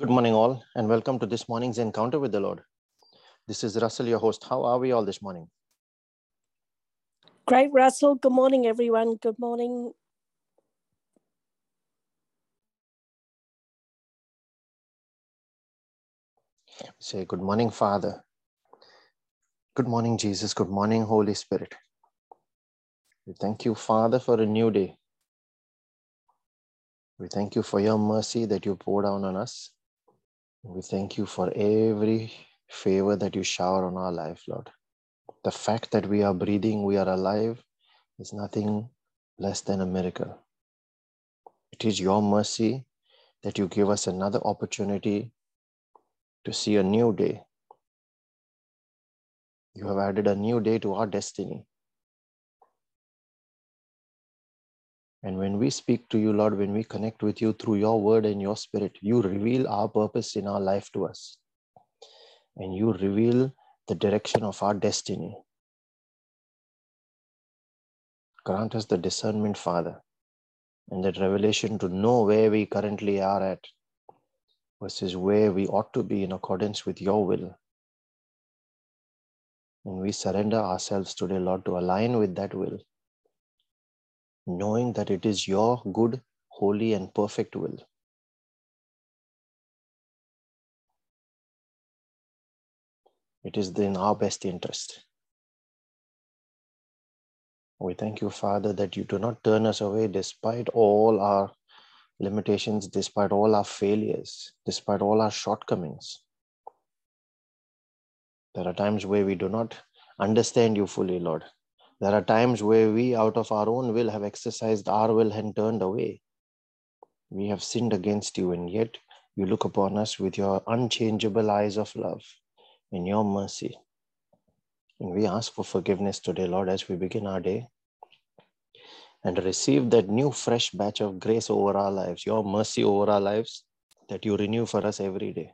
Good morning, all, and welcome to this morning's encounter with the Lord. This is Russell, your host. How are we all this morning? Great, Russell. Good morning, everyone. Good morning. Say, Good morning, Father. Good morning, Jesus. Good morning, Holy Spirit. We thank you, Father, for a new day. We thank you for your mercy that you pour down on us. We thank you for every favor that you shower on our life, Lord. The fact that we are breathing, we are alive, is nothing less than a miracle. It is your mercy that you give us another opportunity to see a new day. You have added a new day to our destiny. And when we speak to you, Lord, when we connect with you through your word and your spirit, you reveal our purpose in our life to us. And you reveal the direction of our destiny. Grant us the discernment, Father, and that revelation to know where we currently are at versus where we ought to be in accordance with your will. And we surrender ourselves today, Lord, to align with that will knowing that it is your good, holy, and perfect will. It is in our best interest. We thank you, Father, that you do not turn us away despite all our limitations, despite all our failures, despite all our shortcomings. There are times where we do not understand you fully, Lord. There are times where we, out of our own will, have exercised our will and turned away. We have sinned against you, and yet you look upon us with your unchangeable eyes of love and your mercy. And we ask for forgiveness today, Lord, as we begin our day and receive that new, fresh batch of grace over our lives, your mercy over our lives that you renew for us every day.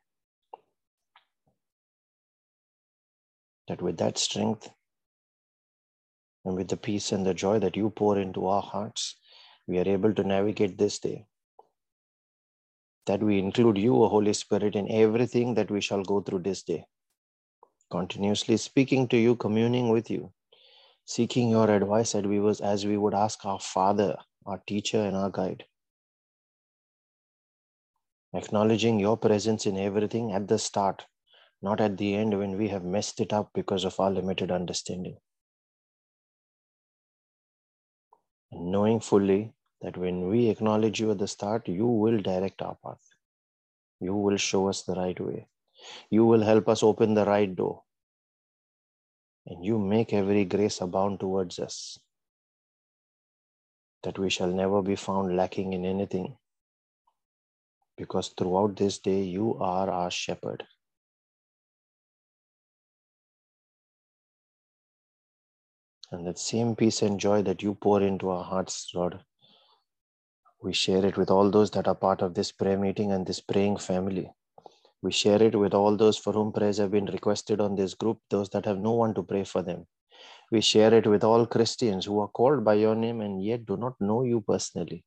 That with that strength, and with the peace and the joy that you pour into our hearts, we are able to navigate this day. That we include you, O Holy Spirit, in everything that we shall go through this day. Continuously speaking to you, communing with you, seeking your advice as we, was, as we would ask our Father, our teacher, and our guide. Acknowledging your presence in everything at the start, not at the end when we have messed it up because of our limited understanding. And knowing fully that when we acknowledge you at the start, you will direct our path. You will show us the right way. You will help us open the right door. And you make every grace abound towards us, that we shall never be found lacking in anything. Because throughout this day, you are our shepherd. And that same peace and joy that you pour into our hearts, Lord, we share it with all those that are part of this prayer meeting and this praying family. We share it with all those for whom prayers have been requested on this group, those that have no one to pray for them. We share it with all Christians who are called by your name and yet do not know you personally,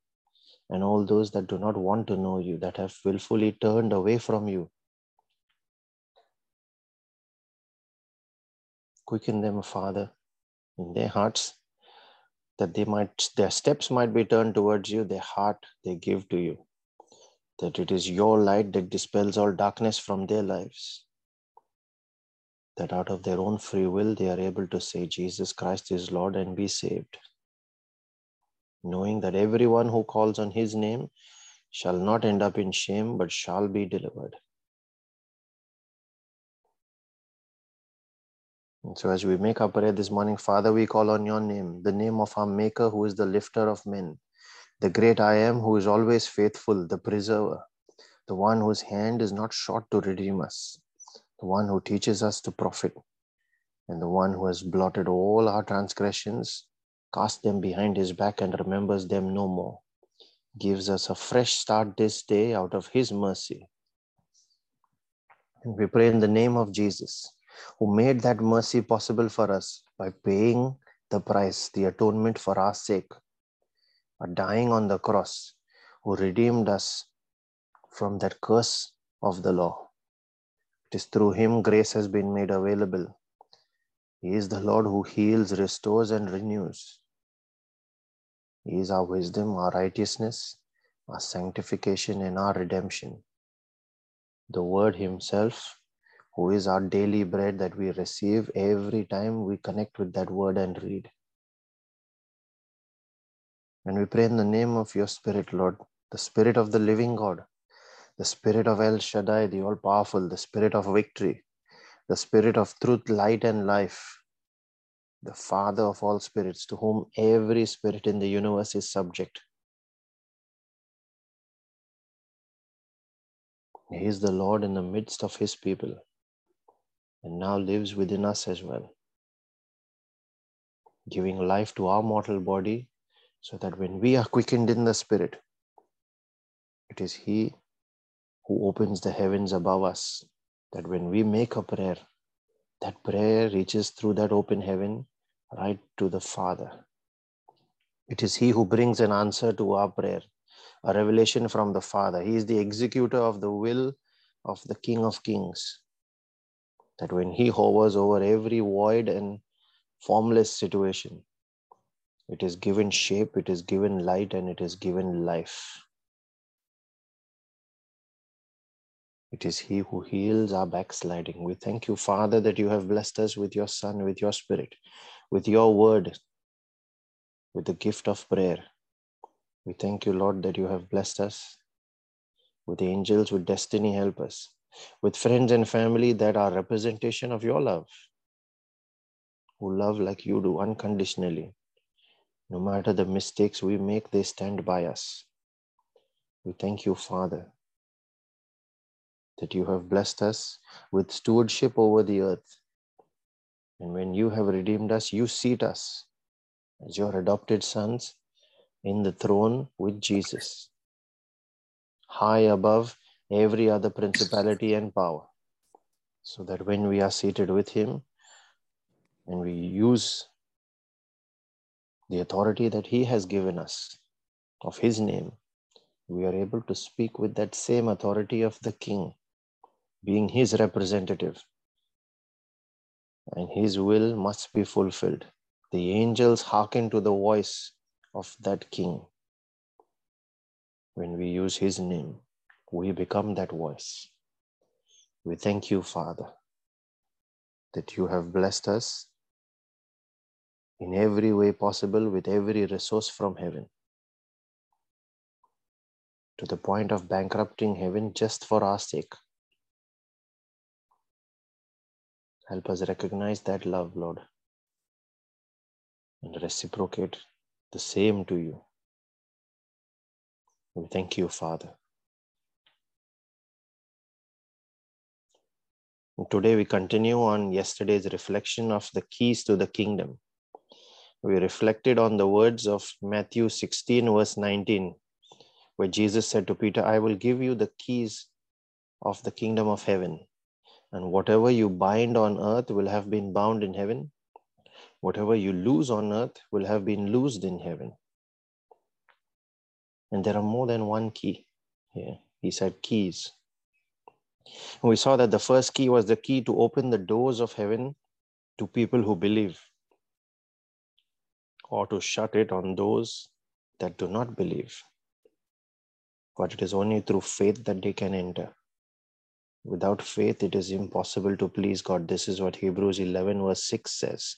and all those that do not want to know you, that have willfully turned away from you. Quicken them, Father, in their hearts that they might their steps might be turned towards you their heart they give to you. That it is your light that dispels all darkness from their lives. That out of their own free will they are able to say jesus christ is lord and be saved. Knowing that everyone who calls on his name shall not end up in shame but shall be delivered And so, as we make our prayer this morning, Father, we call on your name, the name of our Maker, who is the lifter of men, the great I am, who is always faithful, the preserver, the one whose hand is not short to redeem us, the one who teaches us to profit, and the one who has blotted all our transgressions, cast them behind his back, and remembers them no more, gives us a fresh start this day out of his mercy. And we pray in the name of Jesus who made that mercy possible for us by paying the price, the atonement for our sake, by dying on the cross, who redeemed us from that curse of the law. It is through him grace has been made available. He is the Lord who heals, restores, and renews. He is our wisdom, our righteousness, our sanctification, and our redemption. The Word Himself, who is our daily bread that we receive every time we connect with that Word and read. And we pray in the name of your Spirit, Lord, the Spirit of the living God, the Spirit of El Shaddai, the all powerful, the Spirit of victory, the Spirit of truth, light, and life, the Father of all spirits, to whom every spirit in the universe is subject. He is the Lord in the midst of His people and now lives within us as well, giving life to our mortal body so that when we are quickened in the Spirit, it is He who opens the heavens above us, that when we make a prayer, that prayer reaches through that open heaven right to the Father. It is He who brings an answer to our prayer, a revelation from the Father. He is the executor of the will of the King of Kings. That when He hovers over every void and formless situation, it is given shape, it is given light, and it is given life. It is He who heals our backsliding. We thank you, Father, that you have blessed us with your Son, with your Spirit, with your word, with the gift of prayer. We thank you, Lord, that you have blessed us with angels, with destiny helpers, with friends and family that are representation of your love, who love like you do unconditionally. No matter the mistakes we make, they stand by us. We thank you, Father, that you have blessed us with stewardship over the earth. And when you have redeemed us, you seat us as your adopted sons in the throne with Jesus, high above every other principality and power, so that when we are seated with Him and we use the authority that He has given us of His name, we are able to speak with that same authority of the King, being His representative. And His will must be fulfilled. The angels hearken to the voice of that King. When we use His name, we become that voice. We thank you, Father, that you have blessed us in every way possible with every resource from heaven to the point of bankrupting heaven just for our sake. Help us recognize that love, Lord, and reciprocate the same to you. We thank you, Father. Today we continue on yesterday's reflection of the keys to the kingdom. We reflected on the words of Matthew 16, verse 19, where Jesus said to Peter, I will give you the keys of the kingdom of heaven. And whatever you bind on earth will have been bound in heaven. Whatever you loose on earth will have been loosed in heaven. And there are more than one key here. He said keys. We saw that the first key was the key to open the doors of heaven to people who believe, or to shut it on those that do not believe. But it is only through faith that they can enter. Without faith, it is impossible to please God. This is what Hebrews 11, verse 6 says.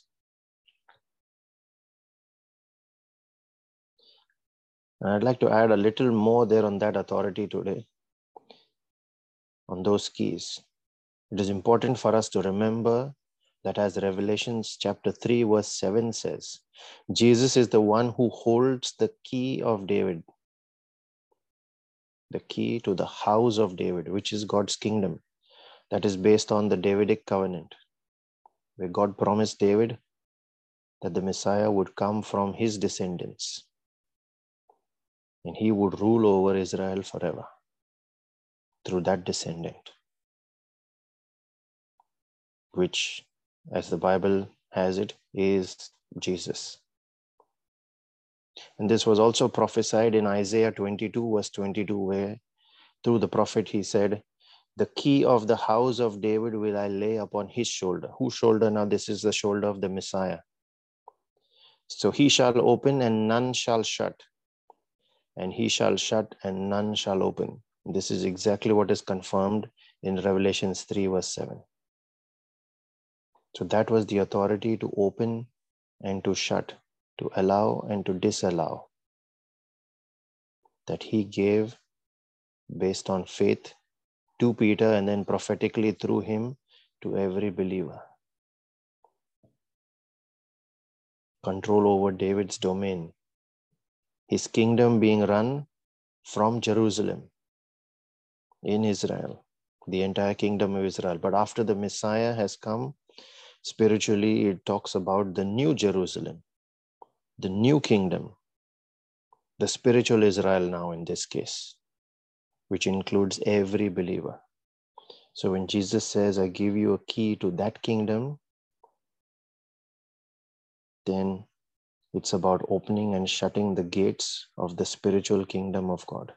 And I'd like to add a little more there on that authority today, on those keys. It is important for us to remember that, as Revelations chapter 3, verse 7 says, Jesus is the one who holds the key of David, the key to the house of David, which is God's kingdom, that is based on the Davidic covenant, where God promised David that the Messiah would come from his descendants and he would rule over Israel forever through that descendant, which, as the Bible has it, is Jesus. And this was also prophesied in Isaiah 22, verse 22, where through the prophet he said, the key of the house of David will I lay upon his shoulder. Whose shoulder? Now, this is the shoulder of the Messiah. So he shall open and none shall shut, and he shall shut and none shall open. This is exactly what is confirmed in Revelations 3, verse 7. So that was the authority to open and to shut, to allow and to disallow, that he gave based on faith to Peter and then prophetically through him to every believer. Control over David's domain, his kingdom being run from Jerusalem in Israel, the entire kingdom of Israel. But after the Messiah has come, spiritually, it talks about the new Jerusalem, the new kingdom, the spiritual Israel now in this case, which includes every believer. So when Jesus says, I give you a key to that kingdom, then it's about opening and shutting the gates of the spiritual kingdom of God.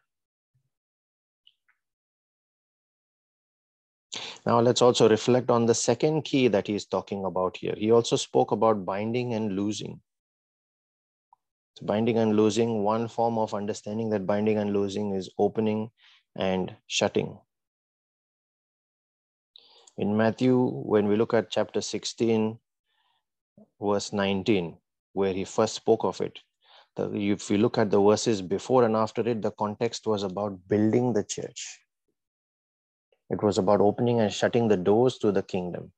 Now, let's also reflect on the second key that he's talking about here. He also spoke about binding and losing. So binding and losing, one form of understanding that binding and losing is opening and shutting. In Matthew, when we look at chapter 16, verse 19, where he first spoke of it, the, if we look at the verses before and after it, the context was about building the church it was about opening and shutting the doors to the kingdom,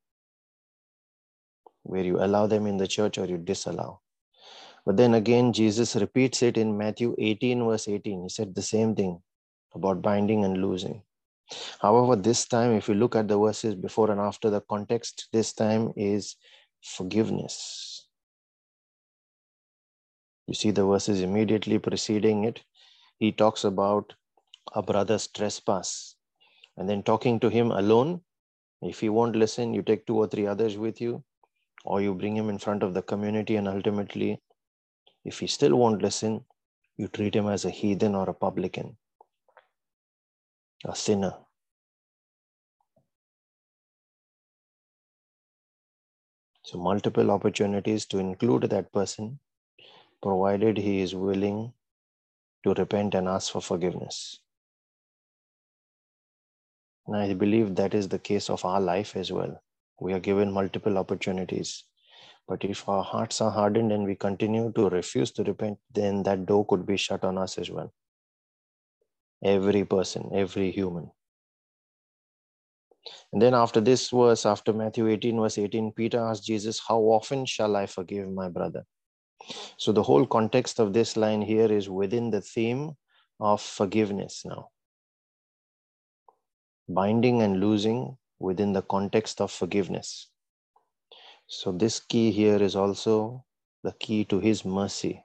where you allow them in the church or you disallow. But then again, Jesus repeats it in Matthew 18, verse 18. He said the same thing about binding and losing. However, this time, if you look at the verses before and after, the context this time is forgiveness. You see the verses immediately preceding it. He talks about a brother's trespass and then talking to him alone. If he won't listen, you take two or three others with you, or you bring him in front of the community, and ultimately, if he still won't listen, you treat him as a heathen or a publican, a sinner. So, multiple opportunities to include that person, provided he is willing to repent and ask for forgiveness. And I believe that is the case of our life as well. We are given multiple opportunities. But if our hearts are hardened and we continue to refuse to repent, then that door could be shut on us as well. Every person, every human. And then after this verse, after Matthew 18, verse 18, Peter asked Jesus, How often shall I forgive my brother? So the whole context of this line here is within the theme of forgiveness now binding and losing within the context of forgiveness. So, this key here is also the key to His mercy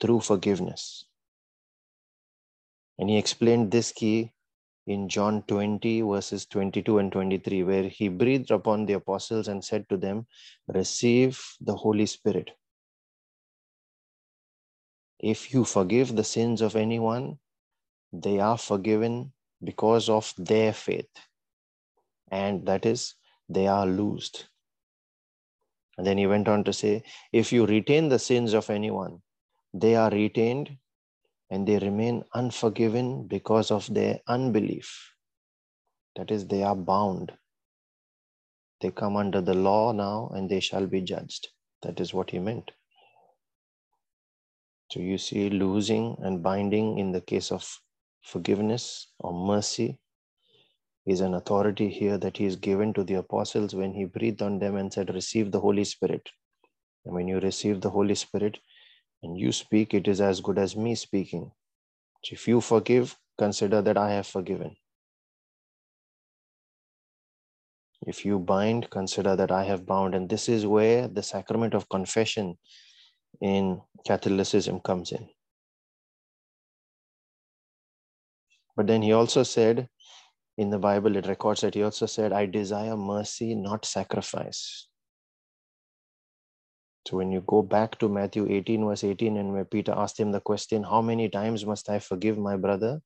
through forgiveness. And He explained this key in John 20, verses 22 and 23, where He breathed upon the apostles and said to them, Receive the Holy Spirit. If you forgive the sins of anyone, they are forgiven because of their faith. And that is, they are loosed. And then he went on to say, if you retain the sins of anyone, they are retained and they remain unforgiven because of their unbelief. That is, they are bound. They come under the law now and they shall be judged. That is what he meant. So you see losing and binding in the case of forgiveness or mercy is an authority here that he is given to the apostles when he breathed on them and said, Receive the Holy Spirit. And when you receive the Holy Spirit and you speak, it is as good as me speaking. So if you forgive, consider that I have forgiven. If you bind, consider that I have bound. And this is where the sacrament of confession in Catholicism comes in. But then he also said in the Bible, it records that he also said, I desire mercy, not sacrifice. So when you go back to Matthew 18, verse 18, and where Peter asked him the question, How many times must I forgive my brother?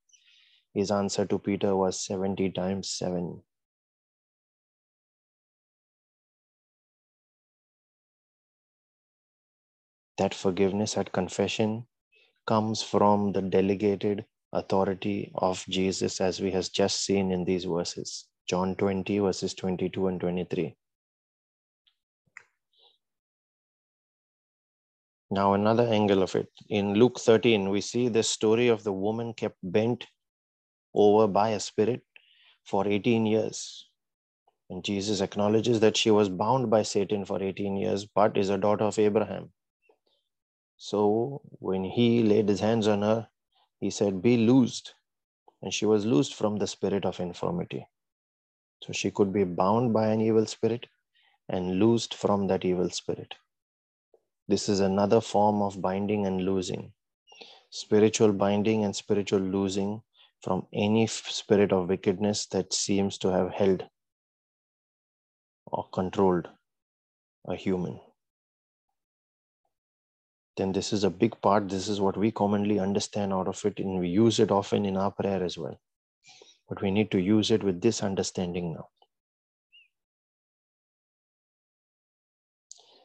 his answer to Peter was 70 times 7. That forgiveness at confession comes from the delegated authority of Jesus, as we have just seen in these verses. John 20, verses 22 and 23. Now, another angle of it. In Luke 13, we see the story of the woman kept bent over by a spirit for 18 years. And Jesus acknowledges that she was bound by Satan for 18 years, but is a daughter of Abraham. So when he laid his hands on her, he said, Be loosed. And she was loosed from the spirit of infirmity. So she could be bound by an evil spirit and loosed from that evil spirit. This is another form of binding and loosing. Spiritual binding and spiritual loosing from any spirit of wickedness that seems to have held or controlled a human. Then this is a big part. This is what we commonly understand out of it, and we use it often in our prayer as well. But we need to use it with this understanding now.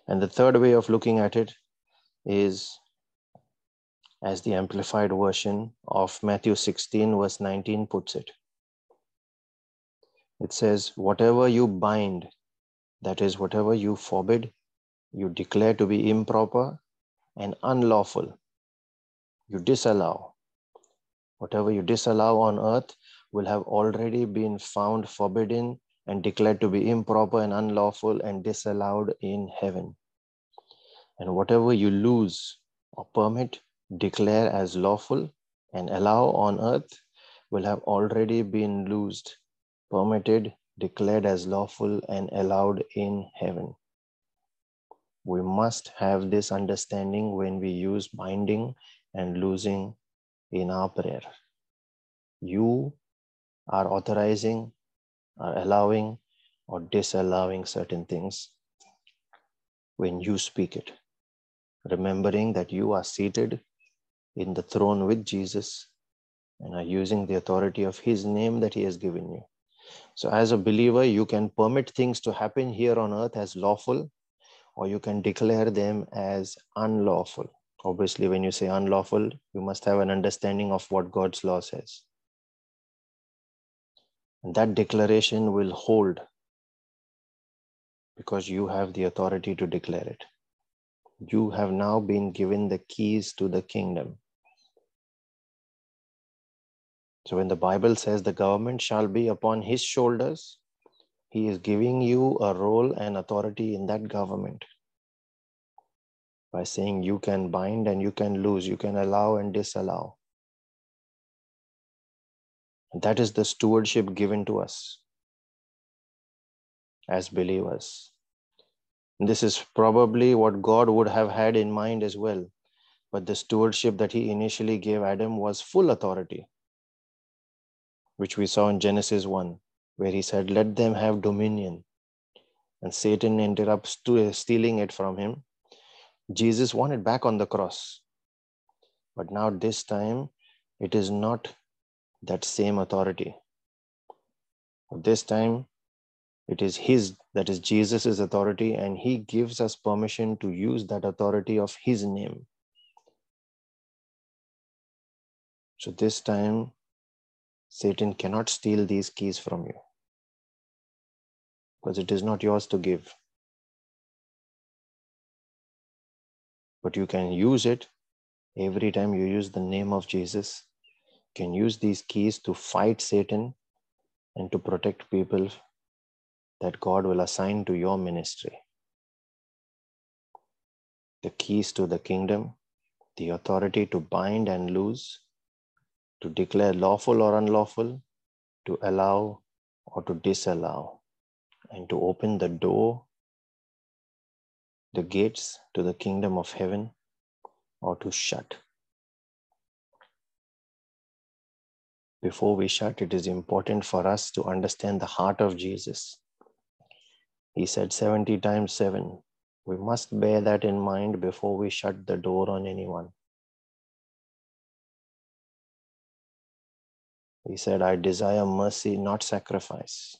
And the third way of looking at it is as the amplified version of Matthew 16, verse 19 puts it. It says, Whatever you bind, that is, whatever you forbid, you declare to be improper and unlawful, you disallow. Whatever you disallow on earth will have already been found forbidden and declared to be improper and unlawful and disallowed in heaven. And whatever you lose or permit, declare as lawful, and allow on earth will have already been loosed, permitted, declared as lawful, and allowed in heaven. We must have this understanding when we use binding and losing in our prayer. You are authorizing are allowing or disallowing certain things when you speak it. Remembering that you are seated in the throne with Jesus and are using the authority of His name that He has given you. So, as a believer, you can permit things to happen here on earth as lawful, or you can declare them as unlawful. Obviously, when you say unlawful, you must have an understanding of what God's law says. And that declaration will hold because you have the authority to declare it. You have now been given the keys to the kingdom. So, when the Bible says the government shall be upon his shoulders, he is giving you a role and authority in that government by saying you can bind and you can lose, you can allow and disallow. That is the stewardship given to us as believers. This is probably what God would have had in mind as well. But the stewardship that he initially gave Adam was full authority, which we saw in Genesis 1, where he said, Let them have dominion. And Satan interrupts stealing it from him. Jesus won it back on the cross. But now, this time, it is not that same authority. This time, it is His, that is Jesus' authority, and He gives us permission to use that authority of His name. So this time, Satan cannot steal these keys from you because it is not yours to give. But you can use it every time you use the name of Jesus You can use these keys to fight Satan and to protect people that God will assign to your ministry. The keys to the kingdom, the authority to bind and loose, to declare lawful or unlawful, to allow or to disallow, and to open the door, the gates to the kingdom of heaven, or to shut. before we shut, it is important for us to understand the heart of Jesus. He said 70 times 7. We must bear that in mind before we shut the door on anyone. He said, I desire mercy, not sacrifice.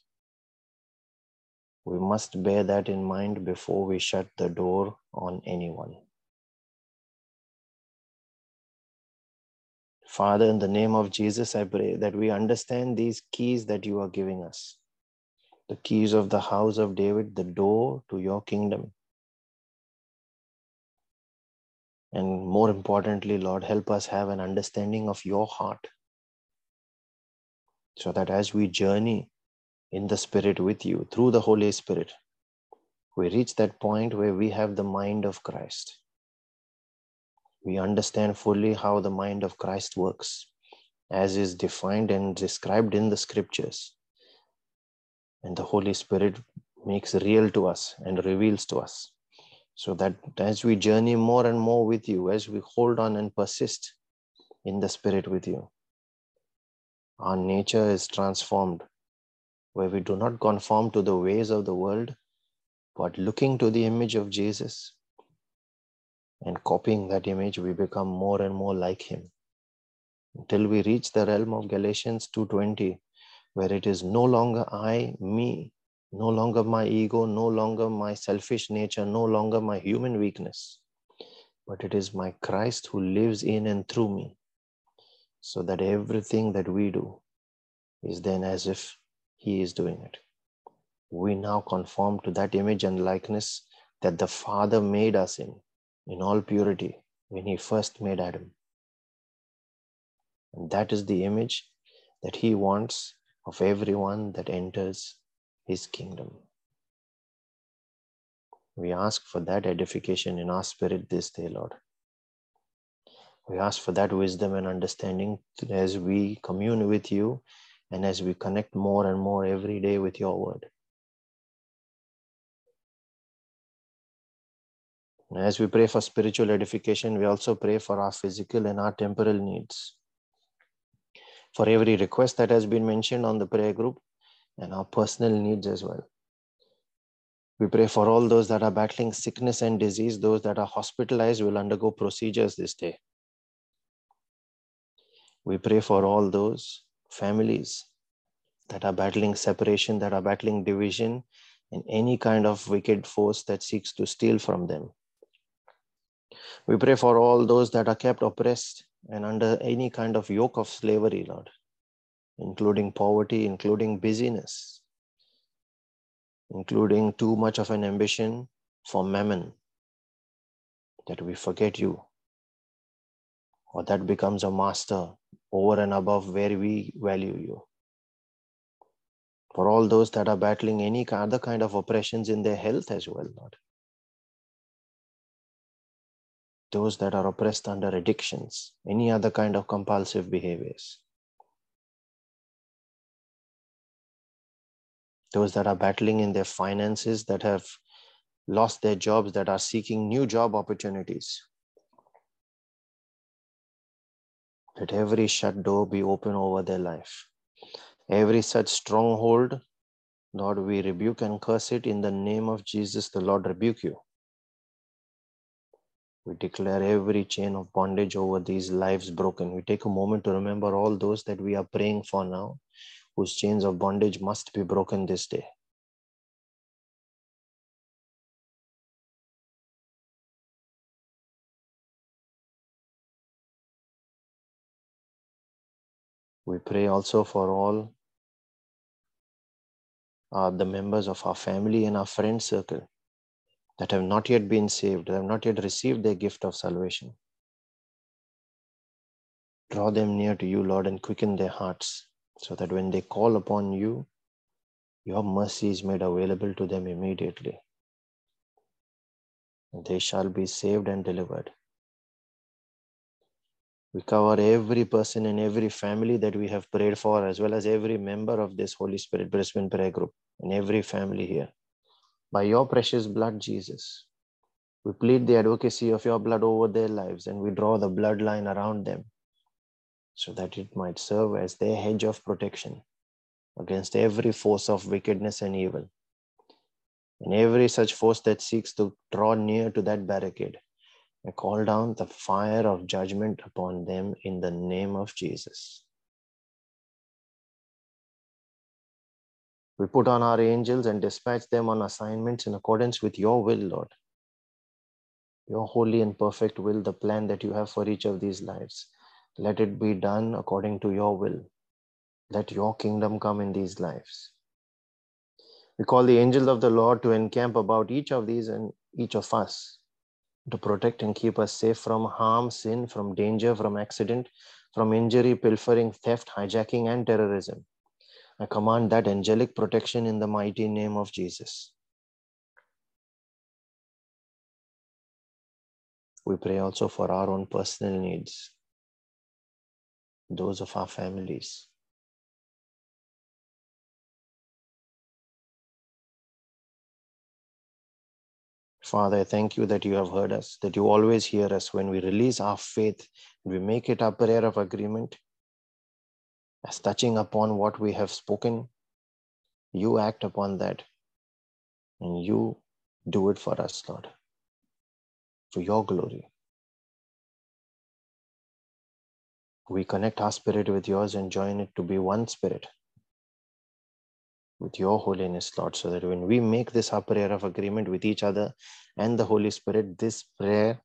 We must bear that in mind before we shut the door on anyone. Father, in the name of Jesus, I pray that we understand these keys that you are giving us the keys of the house of David, the door to your kingdom. And more importantly, Lord, help us have an understanding of your heart so that as we journey in the Spirit with you through the Holy Spirit, we reach that point where we have the mind of Christ. We understand fully how the mind of Christ works, as is defined and described in the scriptures. And the Holy Spirit makes real to us and reveals to us. So that as we journey more and more with you, as we hold on and persist in the Spirit with you, our nature is transformed, where we do not conform to the ways of the world, but looking to the image of Jesus and copying that image, we become more and more like Him. Until we reach the realm of Galatians 2:20, where it is no longer I, me, no longer my ego, no longer my selfish nature, no longer my human weakness, but it is my Christ who lives in and through me, so that everything that we do is then as if He is doing it. We now conform to that image and likeness that the Father made us in, in all purity, when He first made Adam. And that is the image that He wants of everyone that enters his kingdom. We ask for that edification in our spirit this day, Lord. We ask for that wisdom and understanding as we commune with you and as we connect more and more every day with your word. As we pray for spiritual edification, we also pray for our physical and our temporal needs. For every request that has been mentioned on the prayer group, and our personal needs as well. We pray for all those that are battling sickness and disease, those that are hospitalized will undergo procedures this day. We pray for all those families that are battling separation, that are battling division, and any kind of wicked force that seeks to steal from them. We pray for all those that are kept oppressed and under any kind of yoke of slavery, Lord including poverty, including busyness, including too much of an ambition for mammon, that we forget you, or that becomes a master over and above where we value you. For all those that are battling any other kind of oppressions in their health as well, Lord. Those that are oppressed under addictions, any other kind of compulsive behaviors. those that are battling in their finances, that have lost their jobs, that are seeking new job opportunities. Let every shut door be open over their life. Every such stronghold, Lord, we rebuke and curse it in the name of Jesus. The Lord rebuke you. We declare every chain of bondage over these lives broken. We take a moment to remember all those that we are praying for now whose chains of bondage must be broken this day. We pray also for all uh, the members of our family and our friend circle that have not yet been saved, that have not yet received their gift of salvation. Draw them near to you, Lord, and quicken their hearts so that when they call upon you, your mercy is made available to them immediately. They shall be saved and delivered. We cover every person and every family that we have prayed for, as well as every member of this Holy Spirit Brisbane prayer group and every family here. By your precious blood, Jesus, we plead the advocacy of your blood over their lives and we draw the bloodline around them so that it might serve as their hedge of protection against every force of wickedness and evil. And every such force that seeks to draw near to that barricade, I call down the fire of judgment upon them in the name of Jesus. We put on our angels and dispatch them on assignments in accordance with your will, Lord. Your holy and perfect will, the plan that you have for each of these lives. Let it be done according to your will. Let your kingdom come in these lives. We call the angels of the Lord to encamp about each of these and each of us to protect and keep us safe from harm, sin, from danger, from accident, from injury, pilfering, theft, hijacking, and terrorism. I command that angelic protection in the mighty name of Jesus. We pray also for our own personal needs, those of our families. Father, thank you that you have heard us, that you always hear us when we release our faith, we make it our prayer of agreement as touching upon what we have spoken. You act upon that and you do it for us, Lord, for your glory. We connect our spirit with yours and join it to be one spirit with your holiness, Lord, so that when we make this our prayer of agreement with each other and the Holy Spirit, this prayer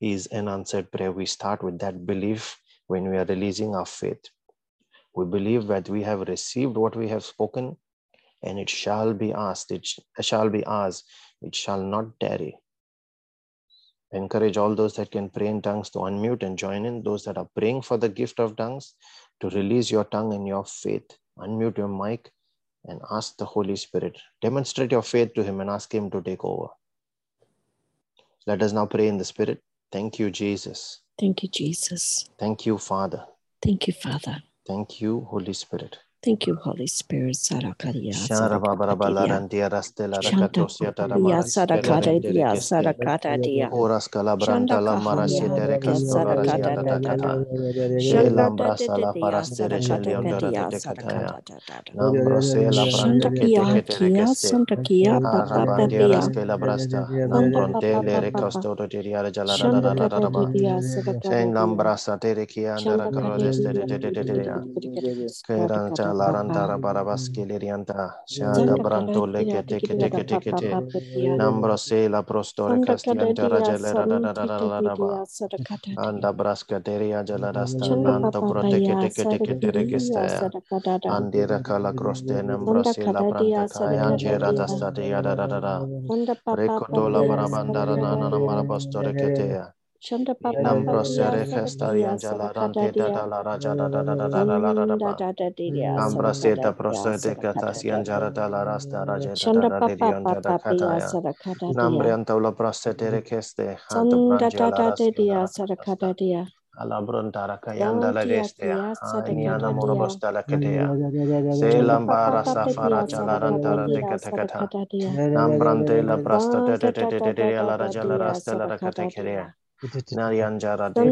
is an answered prayer. We start with that belief when we are releasing our faith. We believe that we have received what we have spoken and it shall be asked, it shall be ours, it shall not tarry. Encourage all those that can pray in tongues to unmute and join in. Those that are praying for the gift of tongues to release your tongue and your faith. Unmute your mic and ask the Holy Spirit. Demonstrate your faith to Him and ask Him to take over. Let us now pray in the Spirit. Thank you, Jesus. Thank you, Jesus. Thank you, Father. Thank you, Father. Thank you, Holy Spirit. Thank you, Holy Spirit. Sarakaria. Sarababarabalandia Rastela Rakatosia Tarabia Sarakatadia Sarakatadia. Horas Calabranta Shana Larantara Barabaski Lirianta, Shada Branto Leke Teke Teke Teke Teke, Nambra Sela Prostore Castianta Rajalera Radaba, Anda brāska dēriya jala rasta manto Brasca Deria Jalarasta, Nanta Proteke Teke Teke Terekista, Andira Kala Croste, Nambra Sela Branta Kaya, Jera Dasta Dia Rada, Recotola Barabandara Nana Marabastore ya. Nambrosere gestarian jalarante da da da da da da da da da da da. Ambraseta prosete katasian jarata la rasta raja da da da dirion jada kataya. Nambrianta la prosete rekeste. Hanto brangia la rasia. Alabrundara kayanda la deste. Iniana morobosta la kedea. Selambara safara jalarantara de katakata. Nambrante la prasta de de de de de la raja la rasta la katekerea. Narianjara de Narianjara de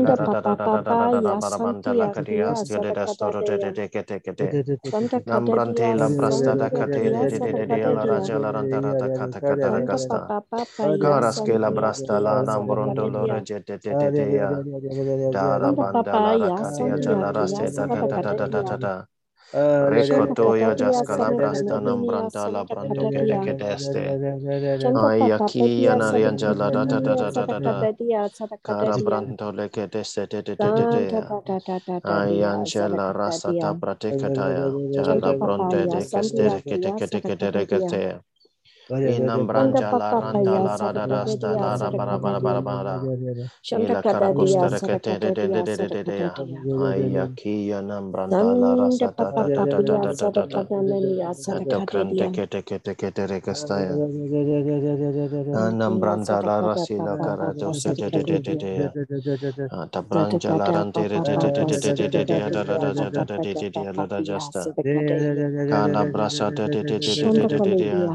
Barabandala Cadias de Destoro de Decate Cate Nambrante Lambrasta da Cate de Diana Rajala Randara da Cata Cataracasta Carasque la Brasta la Nambrondo Lorege de Dea Darabanda la Catia de la Raste da da da da da da. Rescotoya jascalabrasta nambranta la branto che le chedeste. Ayaki anarianja la da da da da da da da. Carabranto le chedeste de de de de de. Ayanja la rasa ta praticataya. Jala bronte de cheste che te che te che. Inam branja la randa la rada rasta la ra bara bara bara bara. Ila karakusta rekete de de de de de de de. Ayaki ya nam branta la rasa ta ta ta ta ta ta ta ta. Eto krante kete kete kete rekestaya. Anam branda la rasi la karato se de de de de de. Ta branja la rante de de de de de de de de da da da da da da de de de da da jasta. Kana brasa de de de de de de de de. Ayantora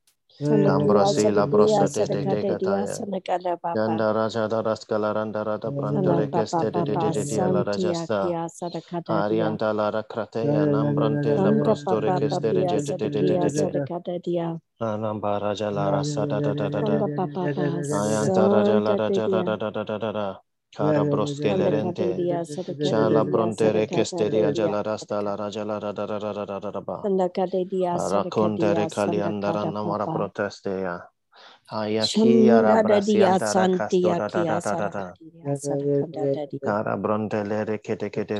Ambrasi la brosa de de de gataya. Yanda raja da raskala randa rada Sana brandore keste de de de de de la. Kia Sadakadia. Arianta la rakrateya nambrante la prostore keste de de de de de de Sadakia de de. Sadakadia. Anamba raja la rasa da da da da da. Santa Papa Ayanta raja la Santa raja la da Dia. da da da da da. Cara broske Santa lerente. Kadia Shala Sadakadia bronte rekesteria Sadakadia. jala rasta la raja la da da da da da da da da ba. Santa Kadia Raconte Sadakadia Santa recaliandara Kada namara Papa. protestea. Ayaki Shanda Dia arabrasiantara Santia castora Sadakadia. Cara bronte le recete che te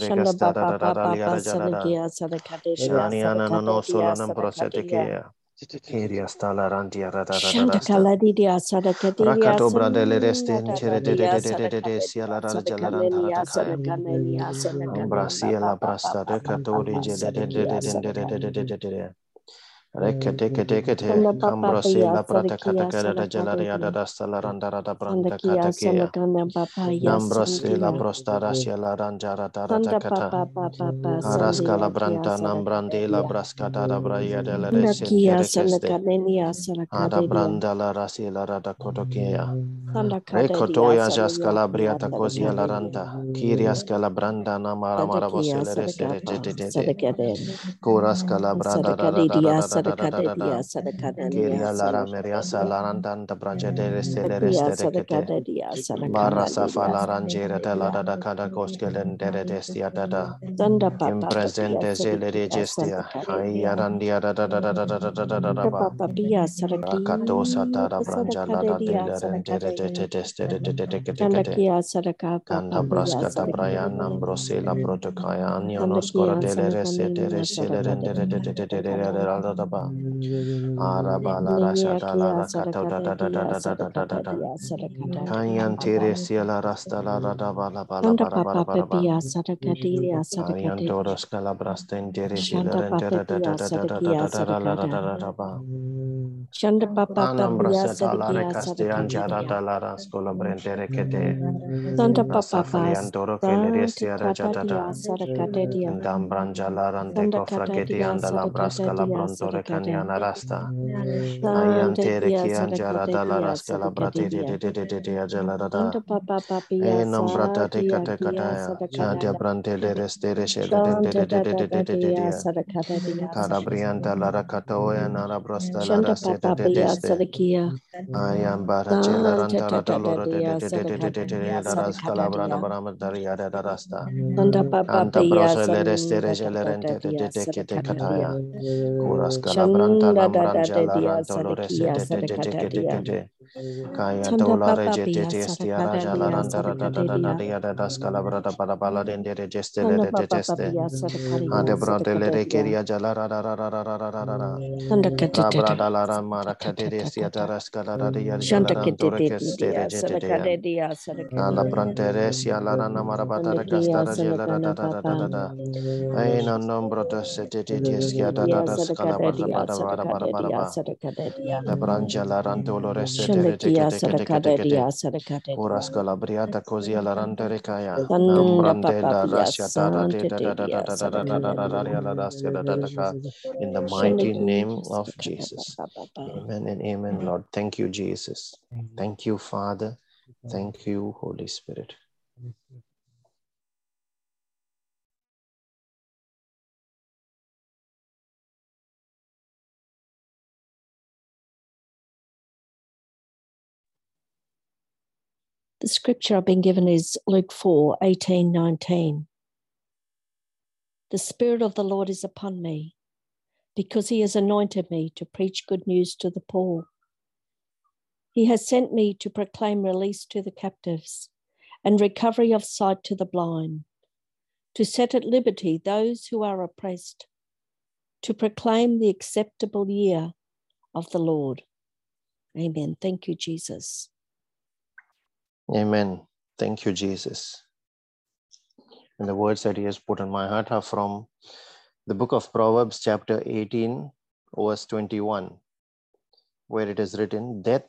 Kiria stala rantia da da da da Shanda da sta. Kaladidia Sadakadia Rakato bradele reste in cere de de de de de de sia la Sadakadia ra jala rantara Sadakanenia da kaya. Ambrasia la brasta de catori je de de de de de de de de de de de Rekateka dekate, Ambrosi la pratakataka da gelaria da salarandara da brandakatakia, Nambrosi la prostarasia la ranjara da ratakata, Araska la branta nambrandi la brascata da braia de la resia, Ada branda la rasi la rada kotokia, Recotoya jascalabria tacosia la ranta, Kirias calabranda namara maravosile resia, Curasca la branda da Sadakania Kiria lara meriasa Sadakadia larandanta braja de reste le Sadakia reste rekete. Sadakadia Barra safa Sadakadia laranjera de la Sadakadia da da kada koskelen dere destia da da. Sanda Papa In presente zele Sadakia regestia. Ai arandia da da da da da da da da da da da. Papa Pia Rakato Sadaki satara branja la da de Sadakadia la rendere de Sadakadia te teste de de de de de de de de. Sandakia Sadaka Kanda Papa Pia braskata Sadakadia brayan ambrose protokaya anionos Sandakia korodele rese de Sadakanina rese de de de de de de de Sadakadia da da ba. Arabala rasha Ninia da la Kia rakato da da da da Sadakadia da da da da da da. Sadakadia Sadakadia Kanyan tere Papa sia la rasta la ra da ba la ba la Sanda ba ra ba ra Papa ba ra ba. Pia Sadakadia Arian Sadakadia toros kala brasta in tere si la Shanda ren Papa tere da da Pia da da da da Sadakia da da da la ra Sadakada da da da ba. Shanda Papa Anam Pia brasa ta la re Sadakia caste anjara Sadakadia da la ras kola brentere kete. Santa Rasa Papa falian toro ke le re Santa sia ra jata da. Katadia Sadakadia Ndam branja la rante Santa ko fraketi Katadia anda la braska la Sadakadia brontore Sadakade kanyana rasta. Ayan Santa tere Kia ki anjara da la Sadakadia raska la brati de de de de de de ajala da da. Santa Papa Papia E nombrata te Sadia kate Kia kataya. Brante le reste re shele de de Santa de de de de de de de Dadadia de. Sadakadia Carabrianta la nara brosta la Shanta raseta Papa de Pia Ayam bara chela ranta rata loro de de de de de de de de la ras calabra da Sadakadia barama daria da da rasta. Santa Papa Anta Pia le reste Santa regele rente de de Dadadia de ke te Sadakadia. Kuras calabranta Shanda da da de dia sadekia sadekata dia. Tanda papa pia sadekata dia sadekata dia. Tanda papa pia sadekata dia. Ala branteres ya la rana marabata da castara ya la da da da da da. Ai non nombro da sete di eskia da da da scala la rantolo così alla rante la rascia da da da da da da da da da da da da da da da da da in the mighty name of Jesus. Amen and amen, Lord. Thank you, Jesus. Thank you, Father. Thank you, Holy Spirit. The scripture I've been given is Luke 4 18, 19. The Spirit of the Lord is upon me because he has anointed me to preach good news to the poor. He has sent me to proclaim release to the captives and recovery of sight to the blind, to set at liberty those who are oppressed, to proclaim the acceptable year of the Lord. Amen. Thank you, Jesus. Amen. Thank you, Jesus. And the words that He has put on my heart are from the book of Proverbs, chapter 18, verse 21, where it is written, Death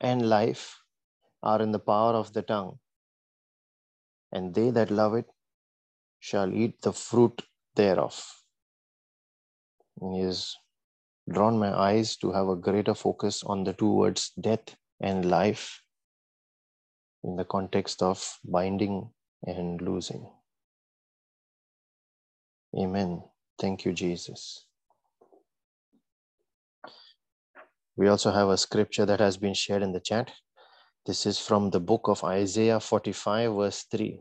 and life are in the power of the tongue, and they that love it shall eat the fruit thereof. He has drawn my eyes to have a greater focus on the two words death and life in the context of binding and losing. Amen. Thank you, Jesus. We also have a scripture that has been shared in the chat. This is from the book of Isaiah 45, verse 3,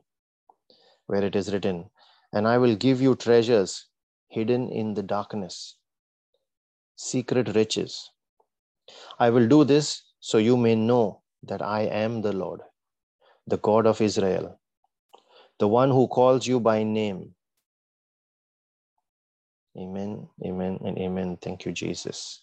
where it is written, And I will give you treasures hidden in the darkness, secret riches. I will do this so you may know that I am the Lord, the God of Israel, the one who calls you by name. Amen, amen, and amen. Thank you, Jesus.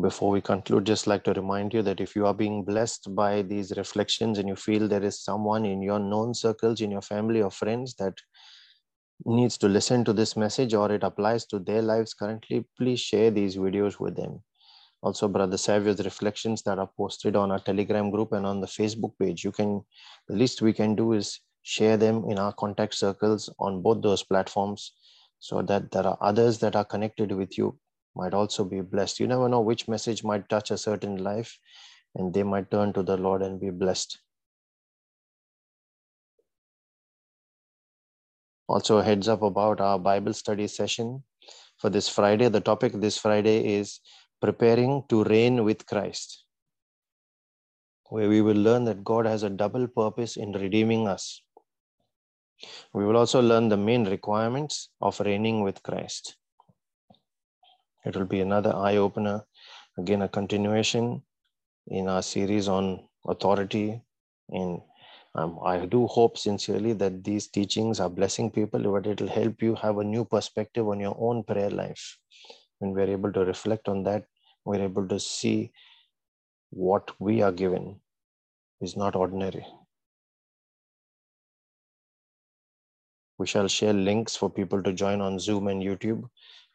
Before we conclude, just like to remind you that if you are being blessed by these reflections and you feel there is someone in your known circles, in your family or friends that needs to listen to this message or it applies to their lives currently, please share these videos with them. Also, Brother Savio's reflections that are posted on our Telegram group and on the Facebook page. You can, the least we can do is share them in our contact circles on both those platforms so that there are others that are connected with you might also be blessed. You never know which message might touch a certain life and they might turn to the Lord and be blessed. Also, a heads up about our Bible study session for this Friday. The topic this Friday is preparing to reign with Christ, where we will learn that God has a double purpose in redeeming us. We will also learn the main requirements of reigning with Christ. It will be another eye opener, again, a continuation in our series on authority. And um, I do hope sincerely that these teachings are blessing people, but it will help you have a new perspective on your own prayer life. When we're able to reflect on that, we're able to see what we are given is not ordinary. We shall share links for people to join on Zoom and YouTube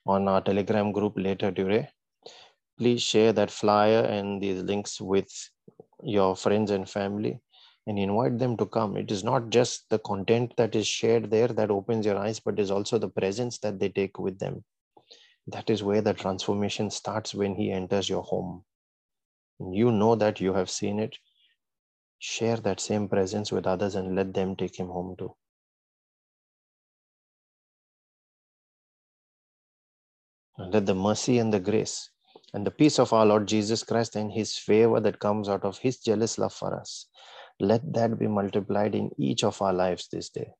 on our Telegram group later today. Please share that flyer and these links with your friends and family and invite them to come. It is not just the content that is shared there that opens your eyes, but is also the presence that they take with them. That is where the transformation starts when he enters your home. You know that you have seen it. Share that same presence with others and let them take him home too. Let the mercy and the grace and the peace of our Lord Jesus Christ and his favor that comes out of his jealous love for us, let that be multiplied in each of our lives this day.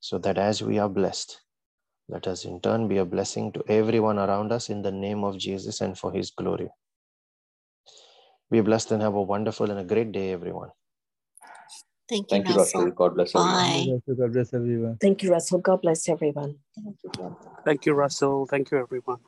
So that as we are blessed, let us in turn be a blessing to everyone around us in the name of Jesus and for his glory. Be blessed and have a wonderful and a great day, everyone. Thank you, Thank you, Russell. Russell. God bless everyone. Bye. God bless everyone. Thank you, Russell. God bless everyone. Thank you, Russell. Thank you, everyone.